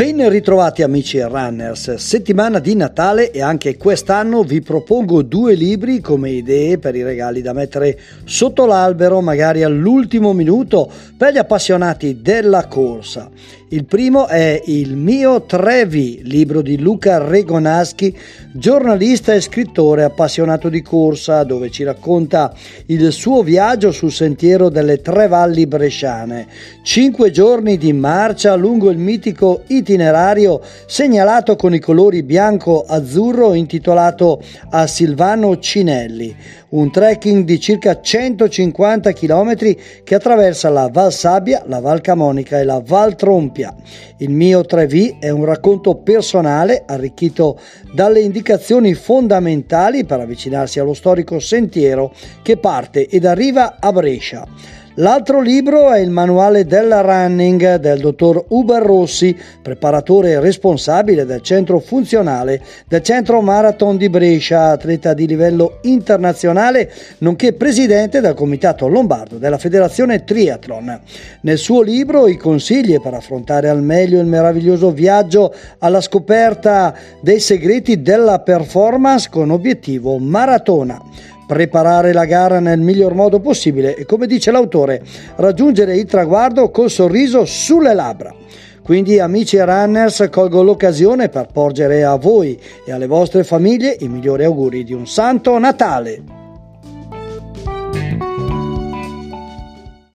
Ben ritrovati amici runners, settimana di Natale e anche quest'anno vi propongo due libri come idee per i regali da mettere sotto l'albero magari all'ultimo minuto per gli appassionati della corsa. Il primo è Il mio Trevi, libro di Luca Regonaschi, giornalista e scrittore appassionato di corsa, dove ci racconta il suo viaggio sul sentiero delle tre valli bresciane. Cinque giorni di marcia lungo il mitico itinerario segnalato con i colori bianco-azzurro intitolato a Silvano Cinelli, un trekking di circa 150 km che attraversa la Val Sabbia, la Val Camonica e la Val Trompia. Il mio 3V è un racconto personale arricchito dalle indicazioni fondamentali per avvicinarsi allo storico sentiero che parte ed arriva a Brescia. L'altro libro è il manuale della running del dottor Uber Rossi, preparatore responsabile del centro funzionale del centro marathon di Brescia, atleta di livello internazionale, nonché presidente del comitato lombardo della federazione triathlon. Nel suo libro i consigli per affrontare al meglio il meraviglioso viaggio alla scoperta dei segreti della performance con obiettivo maratona preparare la gara nel miglior modo possibile e come dice l'autore raggiungere il traguardo col sorriso sulle labbra. Quindi amici runners colgo l'occasione per porgere a voi e alle vostre famiglie i migliori auguri di un santo Natale.